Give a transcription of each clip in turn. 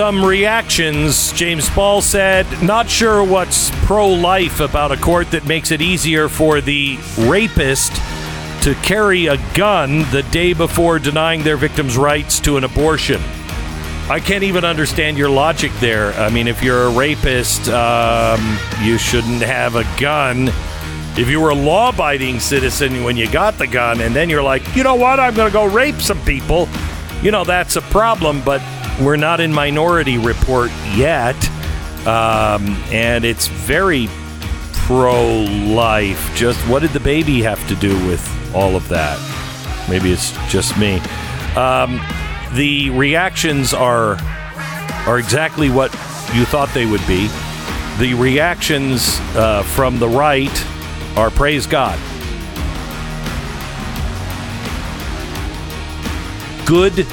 Some reactions. James Ball said, not sure what's pro life about a court that makes it easier for the rapist to carry a gun the day before denying their victims' rights to an abortion. I can't even understand your logic there. I mean, if you're a rapist, um, you shouldn't have a gun. If you were a law abiding citizen when you got the gun, and then you're like, you know what, I'm going to go rape some people, you know, that's a problem, but we're not in Minority Report yet. Um, and it's very pro life. Just what did the baby have to do with all of that? Maybe it's just me. Um, the reactions are are exactly what you thought they would be. The reactions uh, from the right are praise God. Good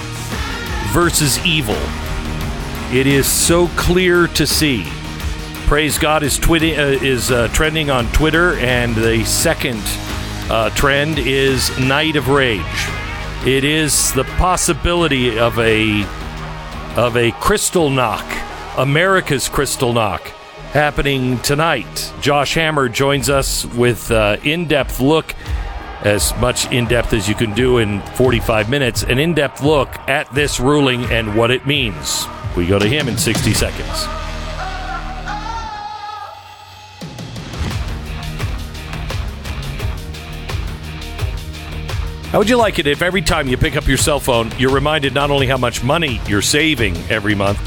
versus evil. It is so clear to see. Praise God is twitting, uh, is uh, trending on Twitter, and the second uh, trend is Night of Rage. It is the possibility of a of a Kristallnacht, America's Kristallnacht, happening tonight. Josh Hammer joins us with uh, in-depth look, as much in-depth as you can do in 45 minutes, an in-depth look at this ruling and what it means. We go to him in 60 seconds. How would you like it if every time you pick up your cell phone, you're reminded not only how much money you're saving every month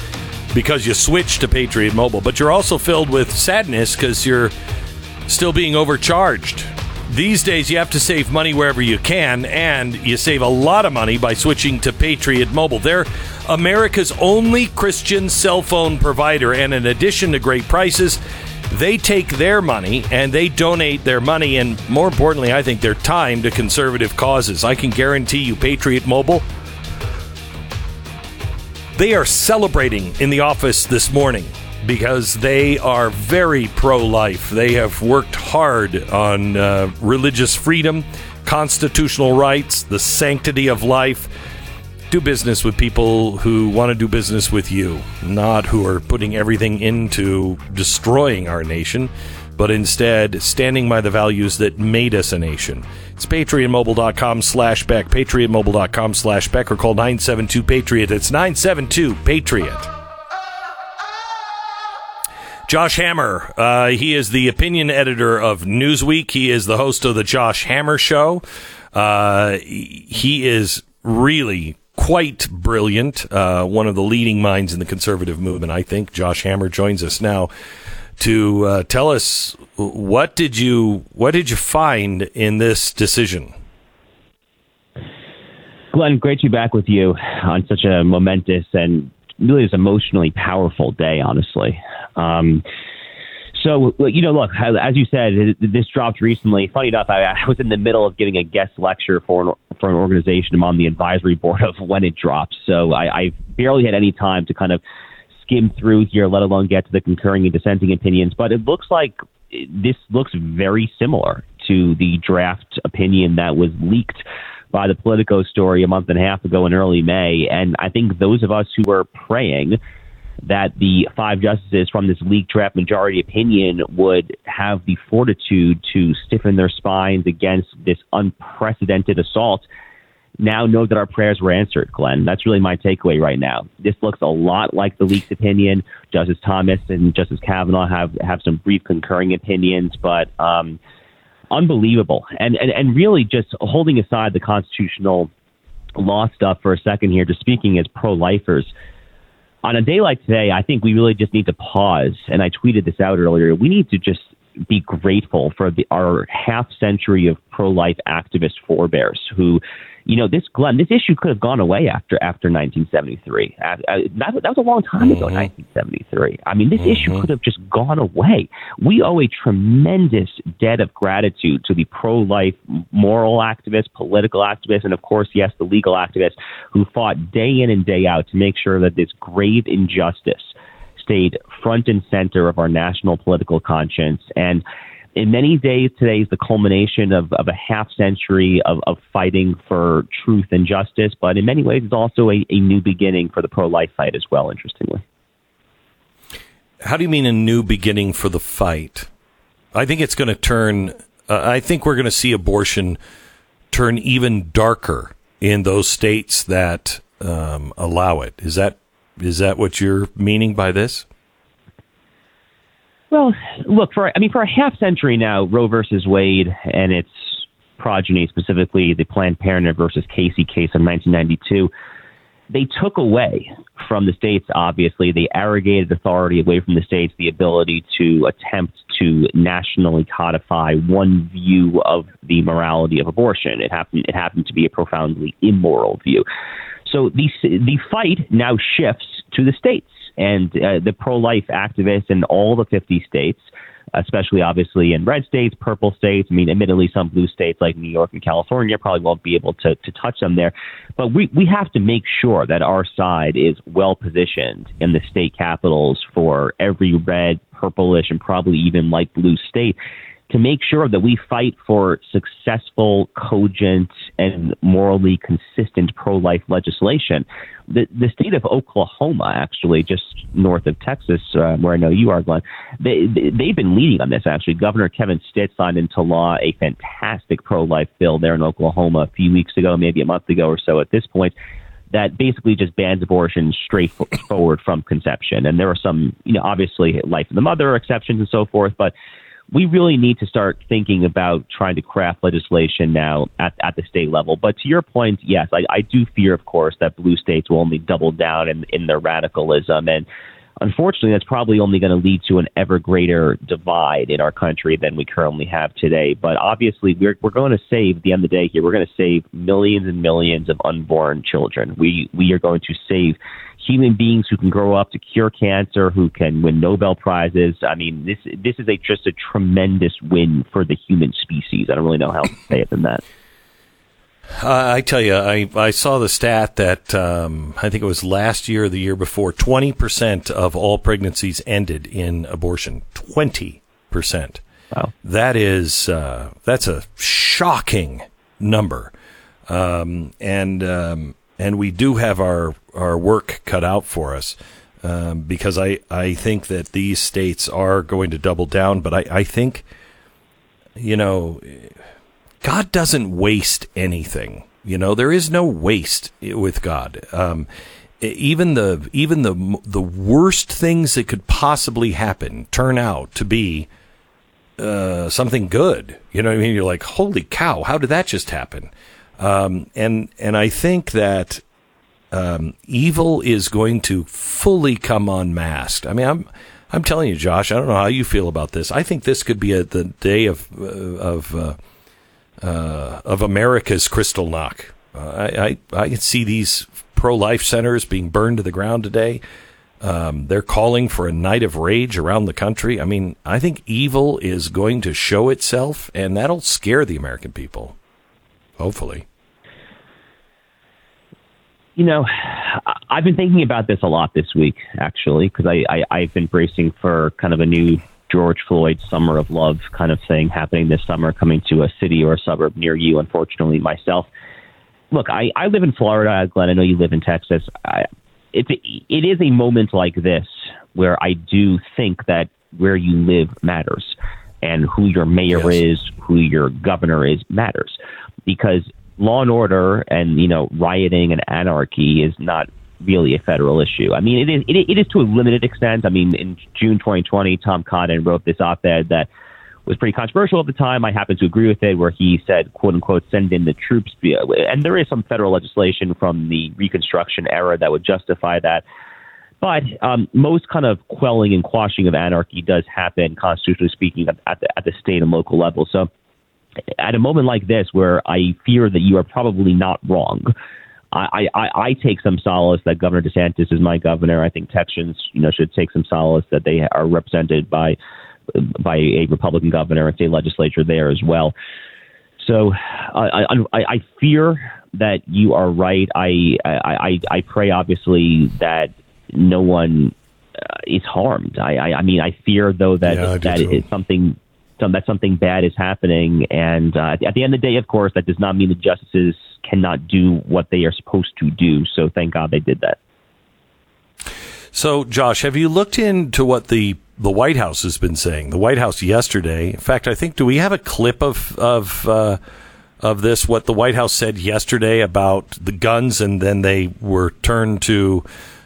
because you switched to Patriot Mobile, but you're also filled with sadness because you're still being overcharged. These days, you have to save money wherever you can, and you save a lot of money by switching to Patriot Mobile. They're America's only Christian cell phone provider, and in addition to great prices, they take their money and they donate their money and more importantly i think their time to conservative causes i can guarantee you patriot mobile they are celebrating in the office this morning because they are very pro-life they have worked hard on uh, religious freedom constitutional rights the sanctity of life do business with people who want to do business with you, not who are putting everything into destroying our nation, but instead standing by the values that made us a nation. It's patriotmobile.com slash Beck, patriotmobile.com slash Beck, or call 972 Patriot. It's 972 Patriot. Josh Hammer, uh, he is the opinion editor of Newsweek. He is the host of the Josh Hammer Show. Uh, he is really quite brilliant. Uh, one of the leading minds in the conservative movement, I think. Josh Hammer joins us now to uh, tell us what did you what did you find in this decision. Glenn, great to be back with you on such a momentous and really is emotionally powerful day. Honestly. Um, so, you know, look, as you said, this dropped recently. Funny enough, I, I was in the middle of giving a guest lecture for an, for an organization. I'm on the advisory board of when it dropped. So I, I barely had any time to kind of skim through here, let alone get to the concurring and dissenting opinions. But it looks like this looks very similar to the draft opinion that was leaked by the Politico story a month and a half ago in early May. And I think those of us who were praying – that the five justices from this leaked draft majority opinion would have the fortitude to stiffen their spines against this unprecedented assault now know that our prayers were answered, Glenn. That's really my takeaway right now. This looks a lot like the leaked opinion. Justice Thomas and Justice Kavanaugh have, have some brief concurring opinions, but um, unbelievable. And, and, and really just holding aside the constitutional law stuff for a second here, just speaking as pro lifers, on a day like today, I think we really just need to pause. And I tweeted this out earlier. We need to just be grateful for the, our half century of pro life activist forebears who, you know, this Glenn, this issue could have gone away after after 1973. Uh, uh, that, that was a long time ago, 1973. I mean, this issue could have just gone away. We owe a tremendous debt of gratitude to the pro-life moral activists, political activists, and of course, yes, the legal activists who fought day in and day out to make sure that this grave injustice stayed front and center of our national political conscience and in many days, today is the culmination of, of a half century of, of fighting for truth and justice, but in many ways, it's also a, a new beginning for the pro life fight as well, interestingly. How do you mean a new beginning for the fight? I think it's going to turn, uh, I think we're going to see abortion turn even darker in those states that um, allow it. Is that is that what you're meaning by this? Well, look for I mean for a half century now, Roe versus Wade and its progeny, specifically the Planned Parenthood versus Casey case in 1992, they took away from the states. Obviously, they arrogated authority away from the states, the ability to attempt to nationally codify one view of the morality of abortion. It happened. It happened to be a profoundly immoral view. So the the fight now shifts to the states and uh, the pro-life activists in all the 50 states, especially obviously in red states, purple states. I mean, admittedly, some blue states like New York and California probably won't be able to, to touch them there. But we, we have to make sure that our side is well positioned in the state capitals for every red, purplish, and probably even light blue state to make sure that we fight for successful, cogent, and morally consistent pro life legislation. The, the state of Oklahoma, actually, just north of Texas, uh, where I know you are, Glenn, they, they've been leading on this, actually. Governor Kevin Stitt signed into law a fantastic pro life bill there in Oklahoma a few weeks ago, maybe a month ago or so at this point that basically just bans abortion straight forward from conception. And there are some, you know, obviously life of the mother exceptions and so forth, but we really need to start thinking about trying to craft legislation now at, at the state level. But to your point, yes, I, I do fear, of course, that blue states will only double down in, in their radicalism. And unfortunately, that's probably only going to lead to an ever greater divide in our country than we currently have today. But obviously, we're, we're going to save, at the end of the day here, we're going to save millions and millions of unborn children. We, we are going to save human beings who can grow up to cure cancer, who can win Nobel prizes. I mean, this this is a just a tremendous win for the human species. I don't really know how to say it than that. Uh, I tell you, I, I saw the stat that um, I think it was last year or the year before. Twenty percent of all pregnancies ended in abortion. Twenty percent. Wow. That is uh, that's a shocking number, um, and um, and we do have our our work cut out for us um, because I I think that these states are going to double down, but I I think you know God doesn't waste anything. You know there is no waste with God. Um, even the even the the worst things that could possibly happen turn out to be uh, something good. You know what I mean? You're like, holy cow, how did that just happen? Um, and and I think that um, evil is going to fully come unmasked. I mean, I'm I'm telling you, Josh. I don't know how you feel about this. I think this could be a, the day of uh, of uh, uh, of America's Kristallnacht. Uh, I, I I can see these pro life centers being burned to the ground today. Um, they're calling for a night of rage around the country. I mean, I think evil is going to show itself, and that'll scare the American people. Hopefully. You know, I've been thinking about this a lot this week, actually, because I, I, I've been bracing for kind of a new George Floyd Summer of Love kind of thing happening this summer, coming to a city or a suburb near you, unfortunately, myself. Look, I, I live in Florida, Glenn. I know you live in Texas. I, it, it is a moment like this where I do think that where you live matters and who your mayor yes. is, who your governor is matters. Because law and order and you know rioting and anarchy is not really a federal issue. I mean, it is it, it is to a limited extent. I mean, in June 2020, Tom Cotton wrote this op-ed that was pretty controversial at the time. I happen to agree with it, where he said, "quote unquote," send in the troops. And there is some federal legislation from the Reconstruction era that would justify that. But um, most kind of quelling and quashing of anarchy does happen, constitutionally speaking, at the, at the state and local level. So at a moment like this, where I fear that you are probably not wrong, I, I, I take some solace that Governor DeSantis is my governor. I think Texans, you know, should take some solace that they are represented by by a Republican governor and state legislature there as well. So I, I, I fear that you are right. I, I, I pray, obviously, that no one uh, is harmed. I, I, I mean, I fear though that Yeah, that is something. That something bad is happening, and uh, at the end of the day, of course, that does not mean the justices cannot do what they are supposed to do. So, thank God they did that. So, Josh, have you looked into what the the White House has been saying? The White House yesterday. In fact, I think do we have a clip of of uh, of this? What the White House said yesterday about the guns, and then they were turned to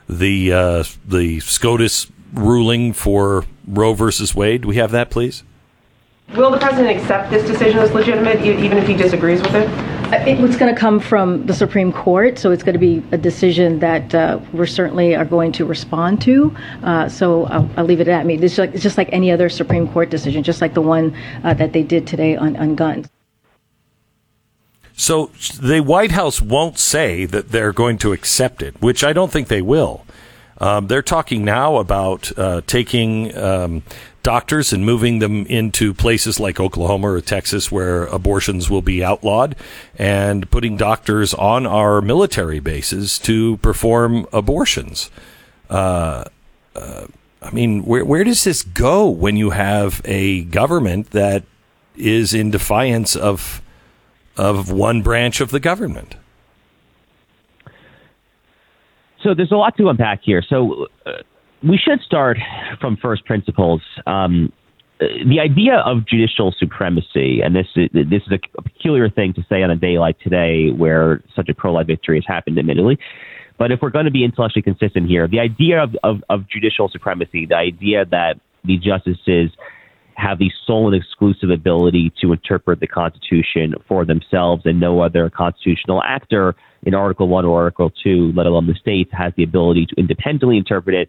the uh, the SCOTUS ruling for Roe versus Wade. Do we have that, please? Will the president accept this decision as legitimate, e- even if he disagrees with it? Uh, It, it's going to come from the Supreme Court, so it's going to be a decision that uh, we certainly are going to respond to. Uh, so I'll, I'll leave it at that. I mean, it's, like, it's just like any other Supreme Court decision, just like the one uh, that they did today on, on guns. So the White House won't say that they're going to accept it, which I don't think they will. Um, they're talking now about uh, taking um, doctors and moving them into places like Oklahoma or Texas where abortions will be outlawed and putting doctors on our military bases to perform abortions. Uh, uh, I mean, where, where does this go when you have a government that is in defiance of of one branch of the government. So there's a lot to unpack here. So uh, we should start from first principles. Um, uh, the idea of judicial supremacy, and this is, this is a peculiar thing to say on a day like today, where such a pro-life victory has happened, admittedly. But if we're going to be intellectually consistent here, the idea of, of, of judicial supremacy, the idea that the justices have the sole and exclusive ability to interpret the Constitution for themselves, and no other constitutional actor in Article 1 or Article 2, let alone the states, has the ability to independently interpret it.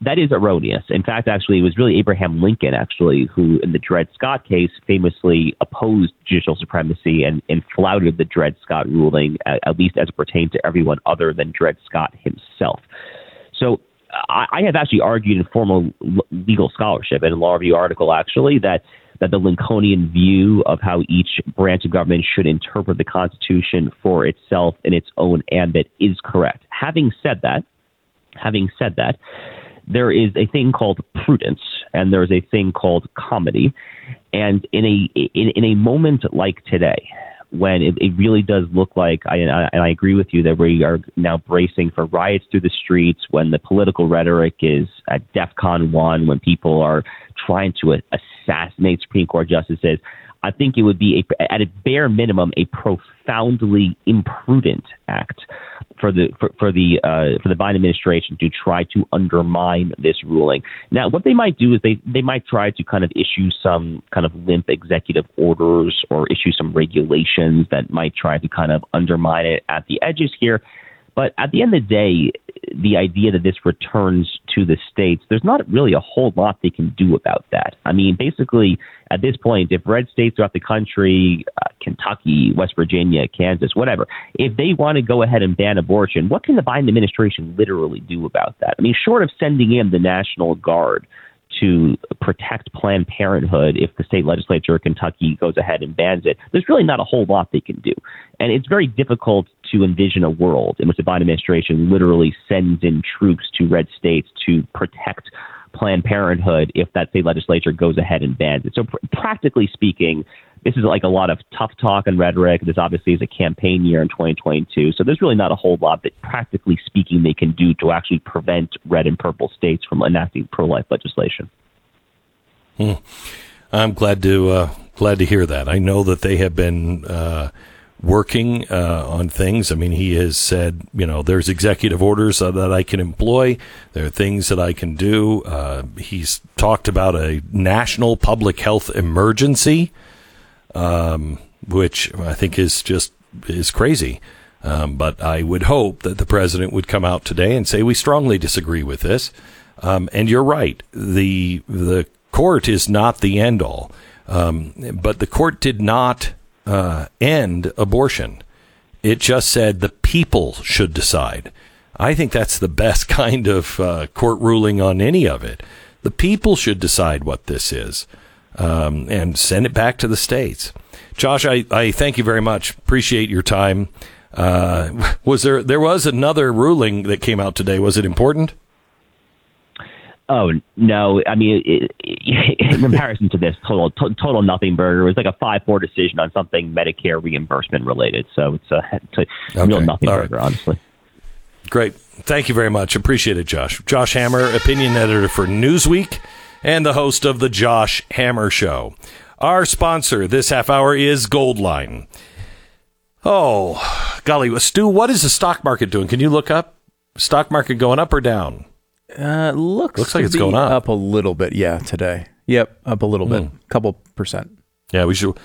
That is erroneous. In fact, actually, it was really Abraham Lincoln, actually, who in the Dred Scott case famously opposed judicial supremacy and, and flouted the Dred Scott ruling, at, at least as it pertained to everyone other than Dred Scott himself. So I, I have actually argued in formal legal scholarship and in a law review article actually that that the Lincolnian view of how each branch of government should interpret the Constitution for itself in its own ambit is correct. Having said that, having said that, there is a thing called prudence and there's a thing called comity. And in a in, in a moment like today, when it, it really does look like, I, and I- agree with you that we are now bracing for riots through the streets, when the political rhetoric is at DEFCON 1, when people are trying to assassinate Supreme Court justices, I think it would be, a, at a bare minimum, a profoundly imprudent act for the for, for the uh, for the Biden administration to try to undermine this ruling. Now, what they might do is they they might try to kind of issue some kind of limp executive orders or issue some regulations that might try to kind of undermine it at the edges here. But at the end of the day, the idea that this returns to the states, there's not really a whole lot they can do about that. I mean, basically, at this point, if red states throughout the country, uh, Kentucky, West Virginia, Kansas, whatever, if they want to go ahead and ban abortion, what can the Biden administration literally do about that? I mean, short of sending in the National Guard to protect Planned Parenthood if the state legislature of Kentucky goes ahead and bans it, there's really not a whole lot they can do. And it's very difficult to envision a world in which the Biden administration literally sends in troops to red states to protect Planned Parenthood if that state legislature goes ahead and bans it. So, pr- practically speaking, this is like a lot of tough talk and rhetoric. This obviously is a campaign year in 2022. So there's really not a whole lot that, practically speaking, they can do to actually prevent red and purple states from enacting pro-life legislation. I'm glad to uh, glad to hear that. I know that they have been uh, working uh, on things. I mean, he has said, you know, there's executive orders that I can employ. There are things that I can do. Uh, he's talked about a national public health emergency, um, which I think is just is crazy. Um, but I would hope that the president would come out today and say we strongly disagree with this. Um, and you're right. The the court is not the end all. Um, but the court did not uh, end abortion. It just said the people should decide. I think that's the best kind of uh, court ruling on any of it. The people should decide what this is um, and send it back to the states. Josh, I, I thank you very much. Appreciate your time. Uh, was there there was another ruling that came out today? Was it important? Oh no! I mean, it, it, in comparison to this, total to, total nothing burger it was like a five four decision on something Medicare reimbursement related. So it's a, it's a Okay. real nothing All right. burger, honestly. Great. Thank you very much. Appreciate it, Josh. Josh Hammer, opinion editor for Newsweek and the host of the Josh Hammer Show. Our sponsor this half hour is Goldline. Oh, golly, Stu, what is the stock market doing? Can you look up? Stock market going up or down? Uh, looks Looks like it's going up. up a little bit. Yeah, today. Yep, up a little bit, couple percent. Yeah, we should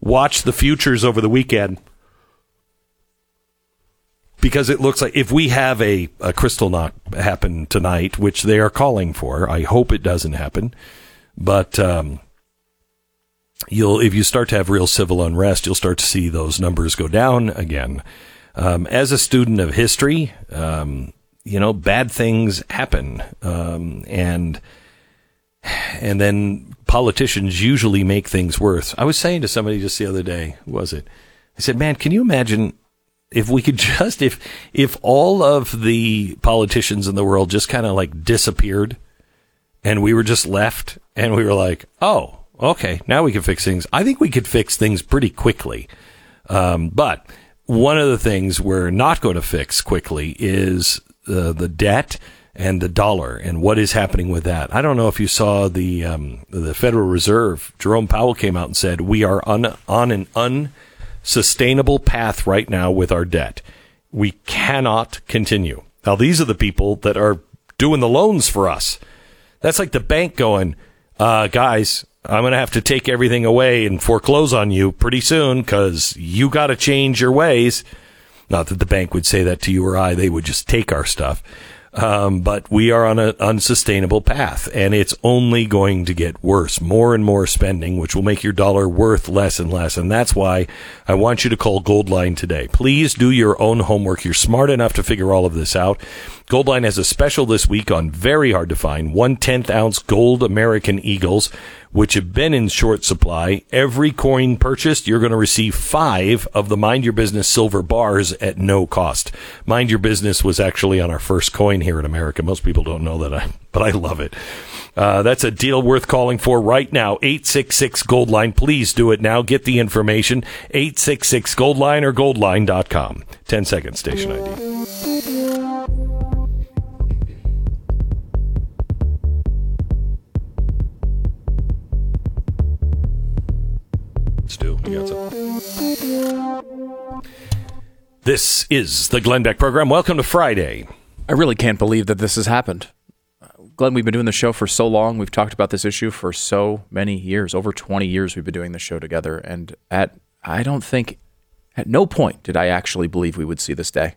watch the futures over the weekend because it looks like if we have a, a Kristallnacht happen tonight, which they are calling for, I hope it doesn't happen. But um, you'll if you start to have real civil unrest, you'll start to see those numbers go down again. Um, as a student of history, um, you know, bad things happen, um, and and then politicians usually make things worse. I was saying to somebody just the other day, was it? I said, "Man, can you imagine if we could just if if all of the politicians in the world just kind of like disappeared and we were just left and we were like, "Oh, okay, now we can fix things." I think we could fix things pretty quickly. Um, but one of the things we're not going to fix quickly is uh, the debt and the dollar and what is happening with that. I don't know if you saw the um, the Federal Reserve. Jerome Powell came out and said we are un- on an unsustainable path right now with our debt. We cannot continue. Now these are the people that are doing the loans for us. That's like the bank going, uh, guys, I'm going to have to take everything away and foreclose on you pretty soon because you got to change your ways. Not that the bank would say that to you or I, they would just take our stuff. Um, but we are on an unsustainable path and it's only going to get worse. More and more spending, which will make your dollar worth less and less. And that's why I want you to call Goldline today. Please do your own homework. You're smart enough to figure all of this out. Goldline has a special this week on very hard to find one tenth ounce gold American Eagles, which have been in short supply. Every coin purchased, you're going to receive five of the Mind Your Business silver bars at no cost. Mind Your Business was actually on our first coin here in America. Most people don't know that, I, but I love it. Uh, that's a deal worth calling for right now. 866 Gold Line. Please do it now. Get the information. 866 Gold Line or goldline.com. 10 seconds, station ID. Got something? This is the Glenn Beck program. Welcome to Friday. I really can't believe that this has happened. Glenn, we've been doing the show for so long. We've talked about this issue for so many years. Over 20 years we've been doing the show together. And at, I don't think, at no point did I actually believe we would see this day.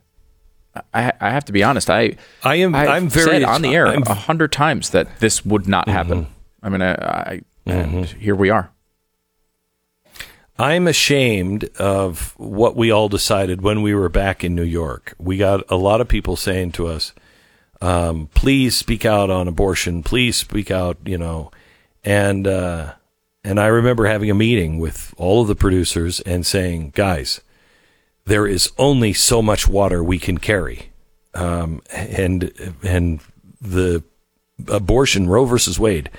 I, I have to be honest. I, I am. I've I'm very said on the air a hundred times that this would not mm-hmm. happen. I mean, I, I mm-hmm. and here we are. I'm ashamed of what we all decided when we were back in New York. We got a lot of people saying to us, um, "Please speak out on abortion. Please speak out." You know, and uh, and I remember having a meeting with all of the producers and saying, "Guys, there is only so much water we can carry, um, and and the abortion Roe versus Wade."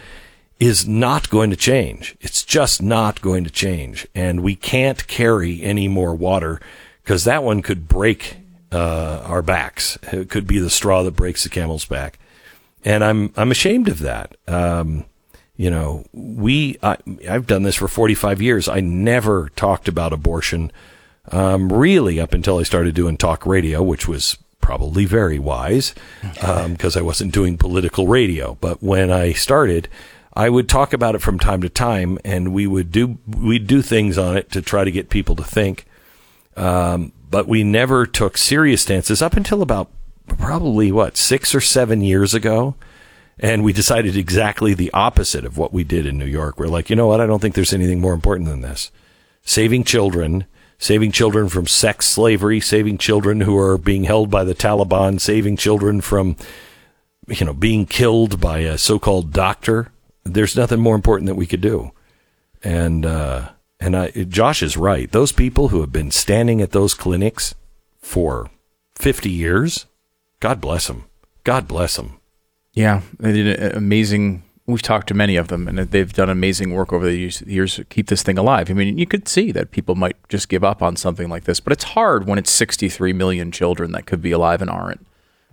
Is not going to change. It's just not going to change. And we can't carry any more water because that one could break uh, our backs. It could be the straw that breaks the camel's back. And I'm I'm ashamed of that. Um, you know, we I, I've done this for 45 years. I never talked about abortion um, really up until I started doing talk radio, which was probably very wise because I wasn't doing political radio. But when I started, I would talk about it from time to time, and we would do we'd do things on it to try to get people to think. Um, but we never took serious stances up until about probably what six or seven years ago. And we decided exactly the opposite of what we did in New York. We're like, you know what? I don't think there's anything more important than this. Saving children, saving children from sex slavery, saving children who are being held by the Taliban, saving children from, you know, being killed by a so-called doctor. There's nothing more important that we could do. And, uh, and I, Josh is right. Those people who have been standing at those clinics for 50 years, God bless them. God bless them. Yeah, they did amazing. We've talked to many of them, and they've done amazing work over the years, years to keep this thing alive. I mean, you could see that people might just give up on something like this, but it's hard when it's 63 million children that could be alive and aren't.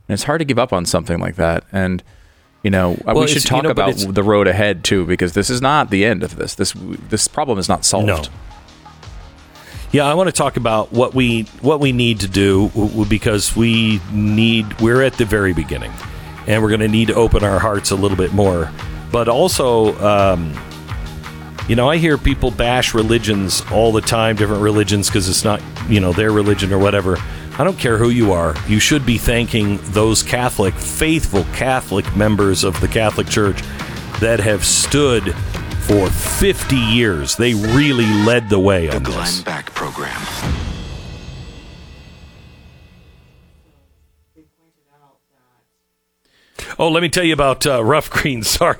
And it's hard to give up on something like that. And you know, Well, we should it's- you talk know, about the road ahead too, because this is not the end of this. This this problem is not solved. No. Yeah, I want to talk about what we what we need to do because we need we're at the very beginning, and we're going to need to open our hearts a little bit more. But also, um, you know, I hear people bash religions all the time, different religions, because it's not you know their religion or whatever. I don't care who you are. You should be thanking those Catholic, faithful Catholic members of the Catholic Church that have stood for 50 years. They really led the way The on Glenn this. Beck Program. Oh, let me tell you about uh, Rough Greens. Sorry.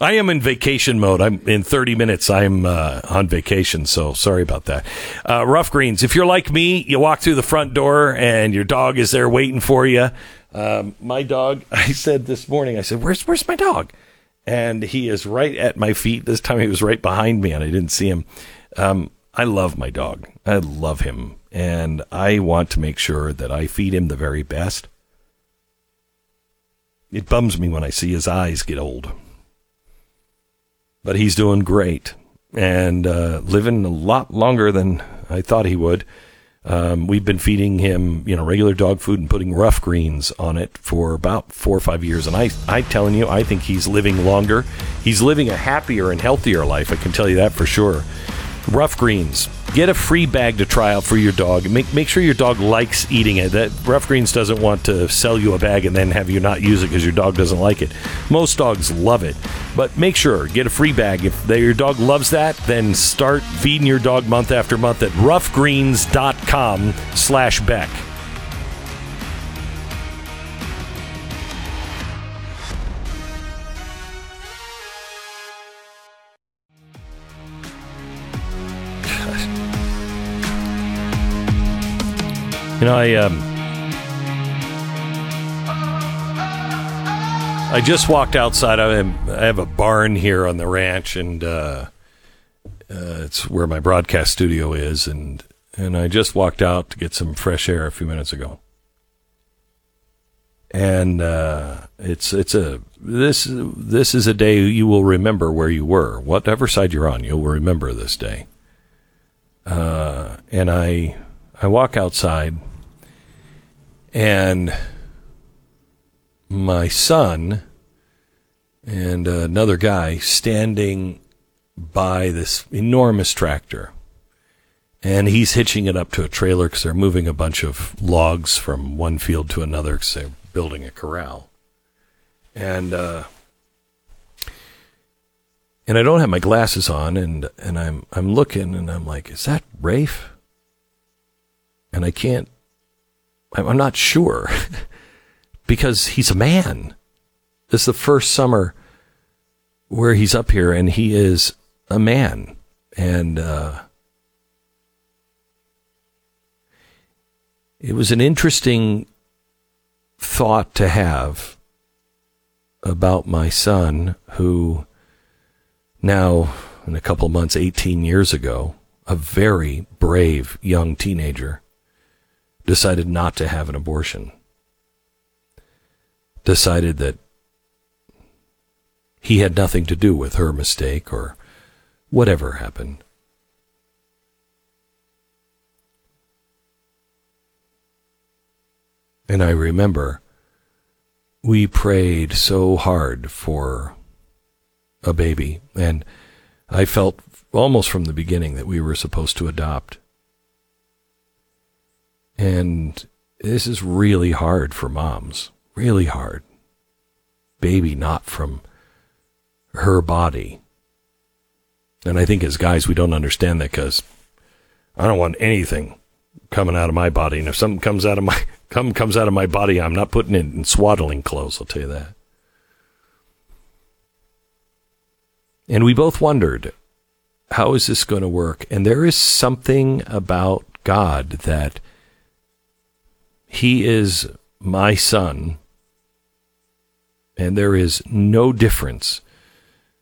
I am in vacation mode. I'm in 30 minutes. I'm uh, on vacation, so sorry about that. Uh, Rough Greens. If you're like me, you walk through the front door and your dog is there waiting for you. Um, my dog, I said this morning, I said, "Where's where's my dog?" And he is right at my feet. This time he was right behind me, and I didn't see him. Um, I love my dog. I love him, and I want to make sure that I feed him the very best. It bums me when I see his eyes get old. But he's doing great and uh, living a lot longer than I thought he would. Um, we've been feeding him, you know, regular dog food and putting rough greens on it for about four or five years. And I, I'm telling you, I think he's living longer. He's living a happier and healthier life. I can tell you that for sure. Rough Greens. Get a free bag to try out for your dog. Make make sure your dog likes eating it. That Rough Greens doesn't want to sell you a bag and then have you not use it because your dog doesn't like it. Most dogs love it, but make sure get a free bag. If they, your dog loves that, then start feeding your dog month after month at roughgreens.com/beck. You know, I um, I just walked outside. I have, I have a barn here on the ranch, and uh, uh, it's where my broadcast studio is. and And I just walked out to get some fresh air a few minutes ago. And uh, it's it's a this this is a day you will remember where you were, whatever side you're on. You'll remember this day. Uh, and I I walk outside, and my son and another guy standing by this enormous tractor. And he's hitching it up to a trailer because they're moving a bunch of logs from one field to another because they're building a corral. And uh, and I don't have my glasses on, and and I'm I'm looking, and I'm like, is that Raphe? And I can't. I'm not sure because he's a man. This is the first summer where he's up here, and he is a man, and uh, it was an interesting thought to have about my son, who now, in a couple months, 18 years ago, a very brave young teenager, decided not to have an abortion. Decided that he had nothing to do with her mistake or whatever happened. And I remember we prayed so hard for a baby, and I felt almost from the beginning that we were supposed to adopt. And this is really hard for moms, really hard. baby not from her body. And I think as guys, we don't understand that because I don't want anything coming out of my body. And if something comes out of my come comes out of my body, I'm not putting it in swaddling clothes. I'll tell you that. And we both wondered, how is this going to work? And there is something about God that He is my son, and there is no difference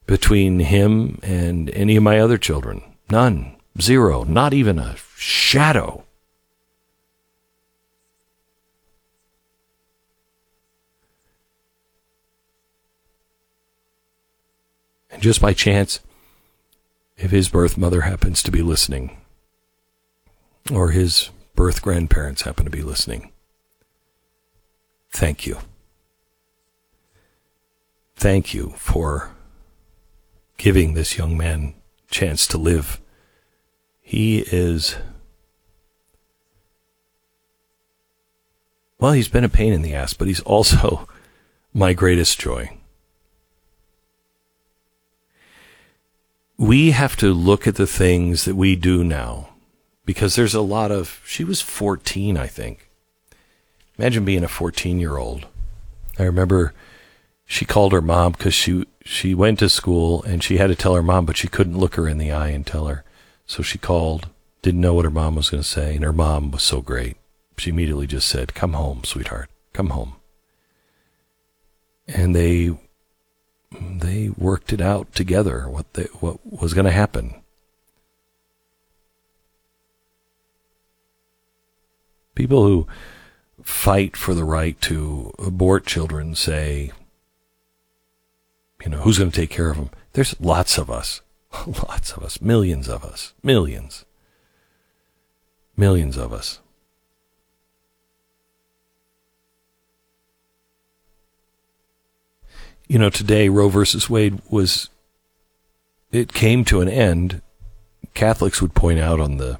between Him and any of my other children. None. Zero. Not even a shadow. And just by chance, if his birth mother happens to be listening, or his birth grandparents happen to be listening, thank you. Thank you for giving this young man chance to live. He is well, he's been a pain in the ass, but he's also my greatest joy. we have to look at the things that we do now because there's a lot of she was 14 i think imagine being a 14 year old i remember she called her mom because she she went to school and she had to tell her mom but she couldn't look her in the eye and tell her. So she called didn't know what her mom was going to say and her mom was so great. She immediately just said come home sweetheart. Come home. And they they worked it out together what they, what was going to happen. People who fight for the right to abort children say, you know, who's going to take care of them? There's lots of us, lots of us, millions of us, millions, millions of us. you know, today Roe versus Wade was, it came to an end. Catholics would point out on the,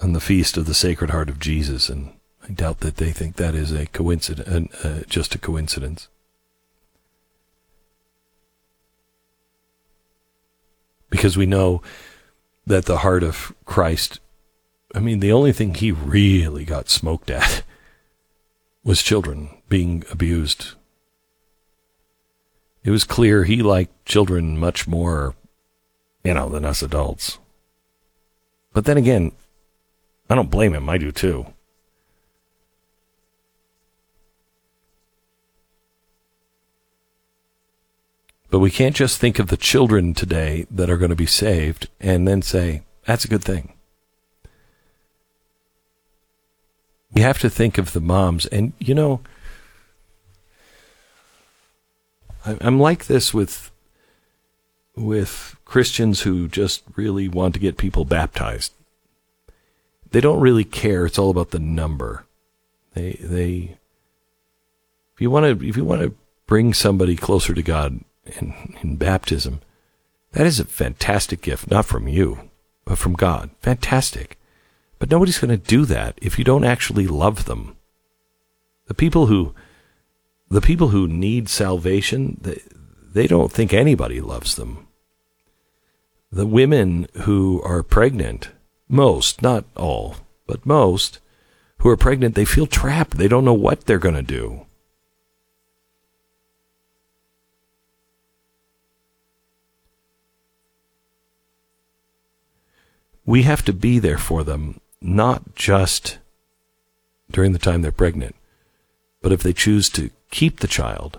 on the feast of the Sacred Heart of Jesus, and I doubt that they think that is a coincidence, uh, just a coincidence. Because we know that the heart of Christ, I mean, the only thing he really got smoked at was children being abused it was clear he liked children much more, you know, than us adults. But then again, I don't blame him. I do too. But we can't just think of the children today that are going to be saved and then say, that's a good thing. We have to think of the moms. And, you know, I'm like this with with Christians who just really want to get people baptized. They don't really care. It's all about the number. They they if you want to if you want to bring somebody closer to God in, in baptism, that is a fantastic gift, not from you, but from God. Fantastic. But nobody's going to do that if you don't actually love them. The people who the people who need salvation, they, they don't think anybody loves them. The women who are pregnant, most, not all, but most, who are pregnant, they feel trapped. They don't know what they're going to do. We have to be there for them, not just during the time they're pregnant, but if they choose to keep the child,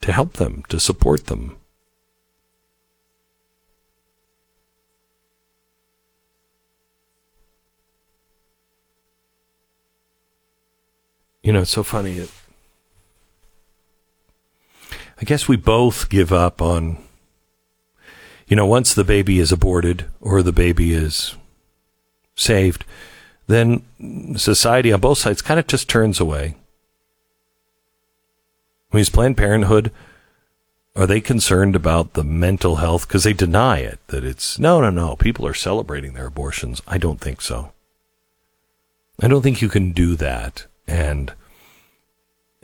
to help them, to support them. You know, it's so funny. It, I guess we both give up on, you know, once the baby is aborted or the baby is saved, then society on both sides kind of just turns away. Mean, is Planned Parenthood, are they concerned about the mental health? Because they deny it, that it's, no, no, no, people are celebrating their abortions. I don't think so. I don't think you can do that and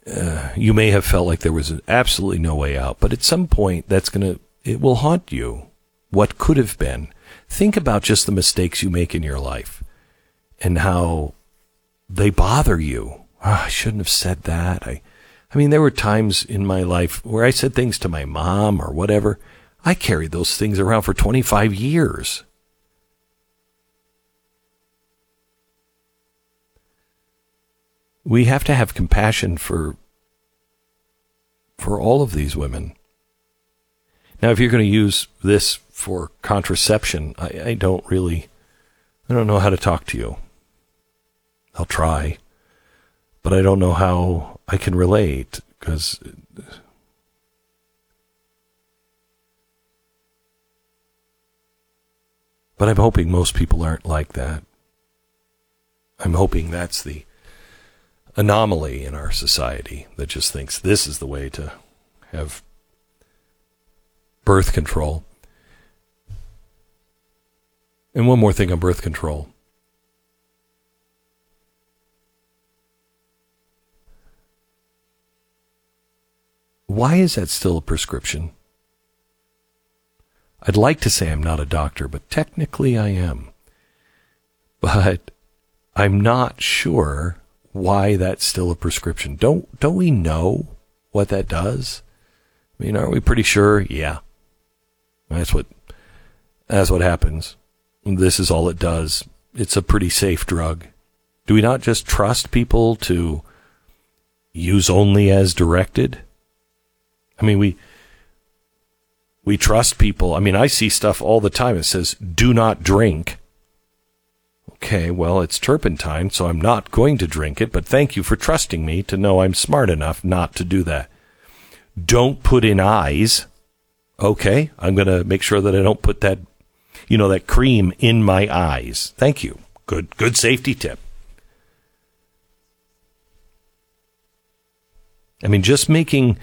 uh, you may have felt like there was absolutely no way out, but at some point, that's going to, it will haunt you. What could have been. Think about just the mistakes you make in your life and how they bother you. "Ah, I shouldn't have said that. I, I mean, there were times in my life where I said things to my mom or whatever. I carried those things around for 25 years. We have to have compassion for for all of these women. Now, if you're going to use this for contraception, I, I don't really, I don't know how to talk to you. I'll try, but I don't know how I can relate because But I'm hoping most people aren't like that. I'm hoping that's the anomaly in our society that just thinks this is the way to have birth control. And one more thing on birth control. Why is that still a prescription? I'd like to say I'm not a doctor, but technically I am. But I'm not sure why that's still a prescription. Don't don't we know what that does? I mean, aren't we pretty sure? Yeah. That's what that's what happens. This is all it does. It's a pretty safe drug. Do we not just trust people to use only as directed? I mean, we we trust people. I mean, I see stuff all the time. It says, do not drink. Okay, well, it's turpentine, so I'm not going to drink it, but thank you for trusting me to know I'm smart enough not to do that. Don't put in eyes. Okay, I'm going to make sure that I don't put that, you know, that cream in my eyes. Thank you. Good, good safety tip. I mean, just making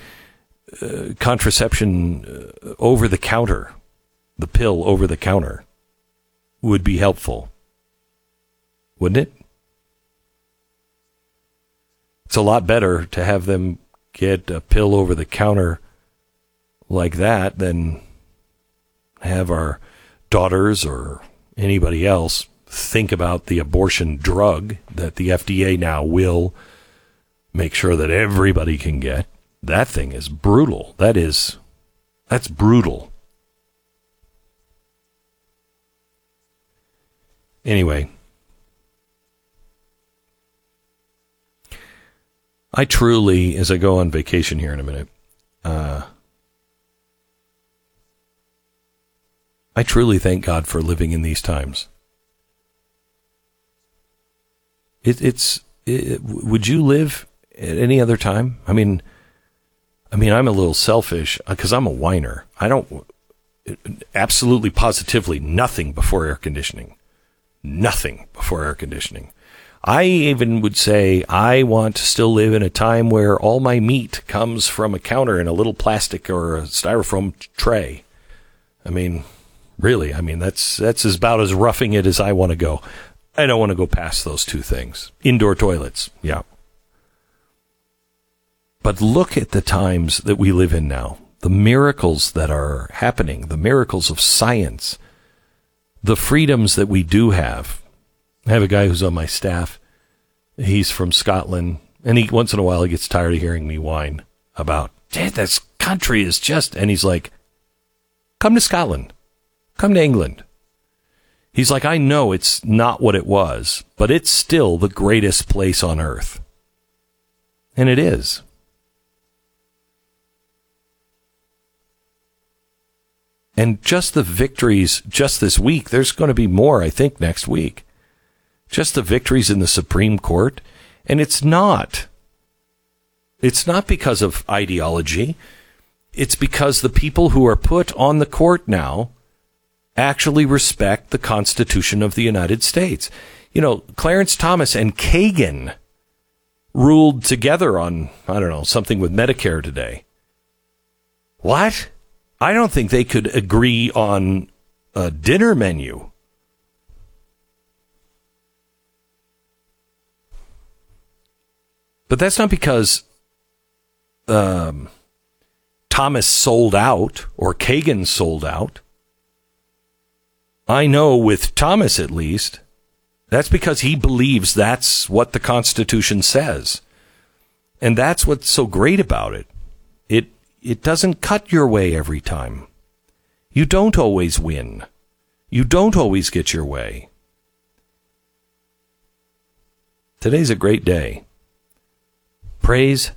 uh, contraception uh, over the counter, the pill over the counter, would be helpful, wouldn't it? It's a lot better to have them get a pill over the counter like that than have our daughters or anybody else think about the abortion drug that the FDA now will make sure that everybody can get. That thing is brutal. That is, that's brutal. Anyway, I truly, as I go on vacation here in a minute, uh, I truly thank God for living in these times. It, it's, it, would you live at any other time? I mean, I mean, I'm a little selfish uh, because I'm a whiner. I don't absolutely positively nothing before air conditioning. Nothing before air conditioning. I even would say I want to still live in a time where all my meat comes from a counter in a little plastic or a styrofoam tray. I mean, really, I mean that's that's about as roughing it as I want to go. I don't want to go past those two things. Indoor toilets, yeah. But look at the times that we live in now. The miracles that are happening, the miracles of science, the freedoms that we do have. I have a guy who's on my staff. He's from Scotland, and he once in a while he gets tired of hearing me whine about, "Dad, this country is just." And he's like, "Come to Scotland, come to England." He's like, "I know it's not what it was, but it's still the greatest place on earth," and it is. And just the victories just this week, there's going to be more, I think, next week. Just the victories in the Supreme Court. And it's not. It's not because of ideology. It's because the people who are put on the court now actually respect the Constitution of the United States. You know, Clarence Thomas and Kagan ruled together on, I don't know, something with Medicare today. What? I don't think they could agree on a dinner menu. But that's not because um, Thomas sold out or Kagan sold out. I know with Thomas at least, that's because he believes that's what the Constitution says. And that's what's so great about it. It it doesn't cut your way every time. You don't always win. You don't always get your way. Today's a great day. Praise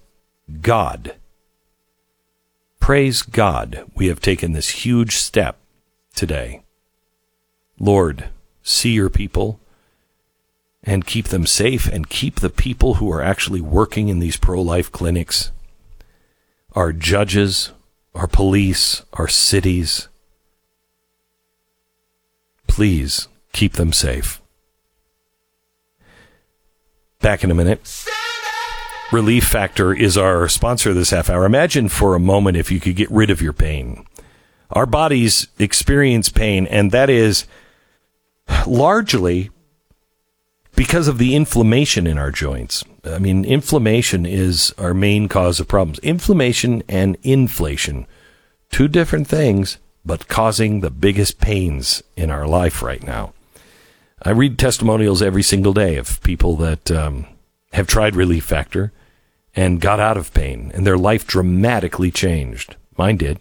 God. Praise God. We have taken this huge step today. Lord, see your people and keep them safe and keep the people who are actually working in these pro life clinics, our judges, our police, our cities. Please keep them safe. Back in a minute. Relief Factor is our sponsor this half hour. Imagine for a moment if you could get rid of your pain. Our bodies experience pain, and that is largely because of the inflammation in our joints. I mean, inflammation is our main cause of problems. Inflammation and inflation, two different things, but causing the biggest pains in our life right now. I read testimonials every single day of people that um, have tried Relief Factor and got out of pain, and their life dramatically changed. Mine did.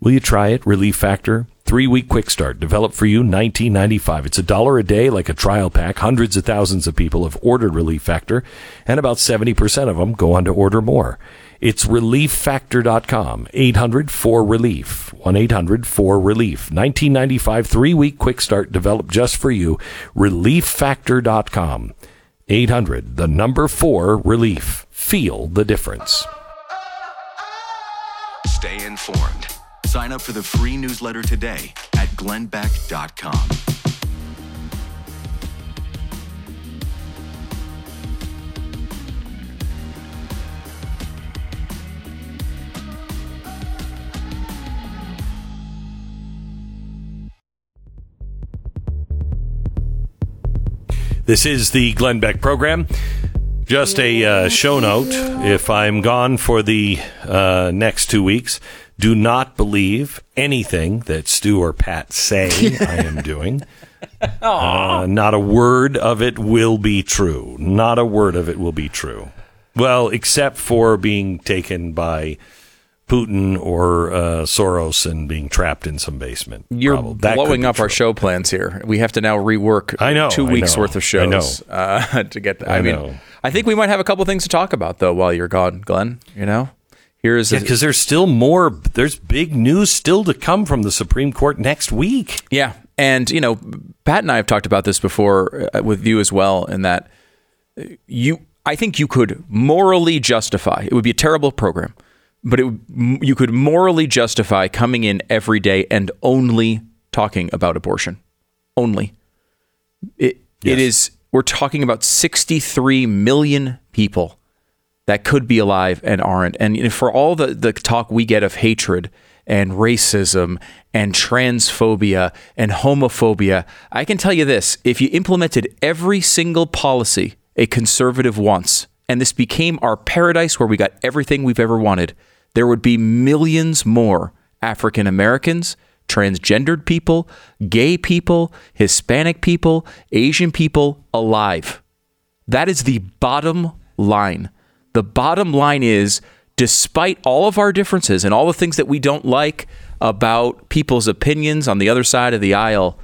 Will you try it? Relief Factor, three week quick start, developed for you, nineteen ninety five. It's a dollar a day, like a trial pack. Hundreds of thousands of people have ordered Relief Factor, and about seventy percent of them go on to order more. It's relieffactor.com. 800 4 relief. 1 800 4 relief. 1995 three week quick start developed just for you. Relieffactor.com. 800 the number 4 relief. Feel the difference. Stay informed. Sign up for the free newsletter today at glennbeck.com. This is the Glenn Beck program. Just a uh, show note if I'm gone for the uh, next two weeks, do not believe anything that Stu or Pat say I am doing. Uh, not a word of it will be true. Not a word of it will be true. Well, except for being taken by Putin or uh, Soros and being trapped in some basement. You're Probably. That blowing be up our show plans here. We have to now rework I know, two I weeks know, worth of I know. shows uh, to get. I, I mean, know. I think we might have a couple things to talk about though while you're gone, Glenn. You know, here's Yeah, because there's still more. There's big news still to come from the Supreme Court next week. Yeah, and you know, Pat and I have talked about this before uh, with you as well, in that uh, you, I think you could morally justify. It would be a terrible program, but it would, you could morally justify coming in every day and only talking about abortion, only. It Yes. it is. We're talking about 63 million people that could be alive and aren't. And for all the, the talk we get of hatred and racism and transphobia and homophobia, I can tell you this if you implemented every single policy a conservative wants, and this became our paradise where we got everything we've ever wanted, there would be millions more African Americans, transgendered people, gay people, Hispanic people, Asian people alive. That is the bottom line. The bottom line is despite all of our differences and all the things that we don't like about people's opinions on the other side of the aisle,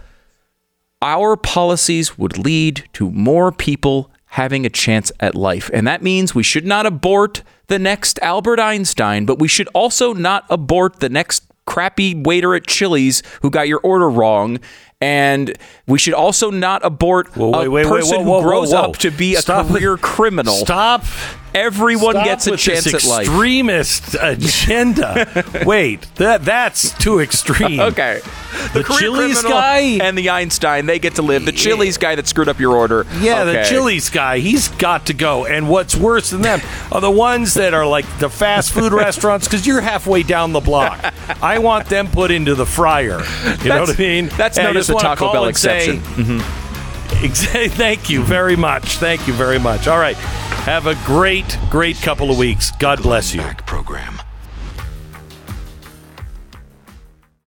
our policies would lead to more people having a chance at life. And that means we should not abort the next Albert Einstein, but we should also not abort the next crappy waiter at Chili's who got your order wrong. And we should also not abort Whoa, wait, a wait, wait, person whoa, whoa, who grows up to be a Stop. career criminal. Stop. Everyone Stop gets a chance at life. extremist agenda. Wait, that that's too extreme. Okay. The career Chili's guy. and the Einstein, they get to live. The Chili's guy that screwed up your order. Yeah, the okay. Chili's guy, he's got to go. And what's worse than them are the ones that are like the fast food restaurants because you're halfway down the block. I want them put into the fryer. You know what I mean? That's And known as the Taco Bell and say- exception. Mm-hmm. Exactly. Thank you very much. Thank you very much. All right. Have a great, great couple of weeks. God bless you. Program.